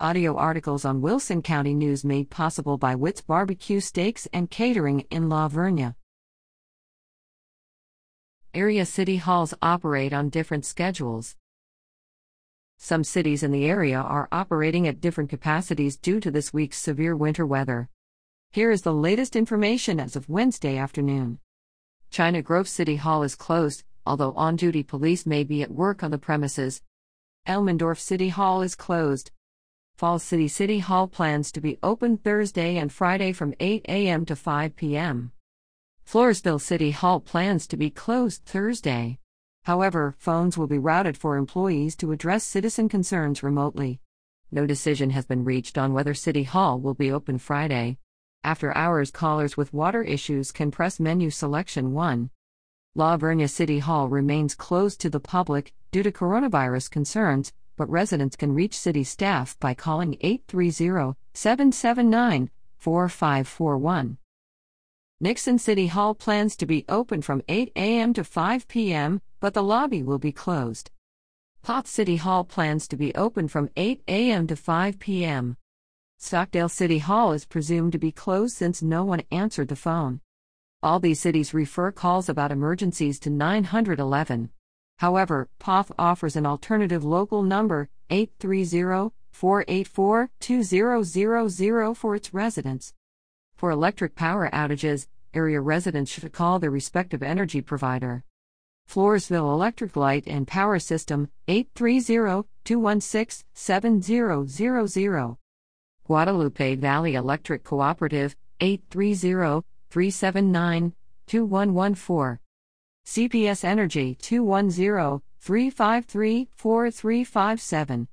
Audio articles on Wilson County News made possible by Witt's Barbecue Steaks and Catering in La Vernia. Area city halls operate on different schedules. Some cities in the area are operating at different capacities due to this week's severe winter weather. Here is the latest information as of Wednesday afternoon. China Grove City Hall is closed, although on duty police may be at work on the premises. Elmendorf City Hall is closed. Falls City City Hall plans to be open Thursday and Friday from 8 a.m. to 5 p.m. Floresville City Hall plans to be closed Thursday. However, phones will be routed for employees to address citizen concerns remotely. No decision has been reached on whether City Hall will be open Friday. After hours, callers with water issues can press menu selection 1. La Vernia City Hall remains closed to the public due to coronavirus concerns, but residents can reach city staff by calling 830 779 4541. Nixon City Hall plans to be open from 8 a.m. to 5 p.m., but the lobby will be closed. Poth City Hall plans to be open from 8 a.m. to 5 p.m. Stockdale City Hall is presumed to be closed since no one answered the phone. All these cities refer calls about emergencies to 911. However, Poth offers an alternative local number, 830 484 2000 for its residents. For electric power outages, area residents should call their respective energy provider. Floresville Electric Light and Power System, 830 216 7000. Guadalupe Valley Electric Cooperative, 830 379 2114. CPS Energy 210 353 4357.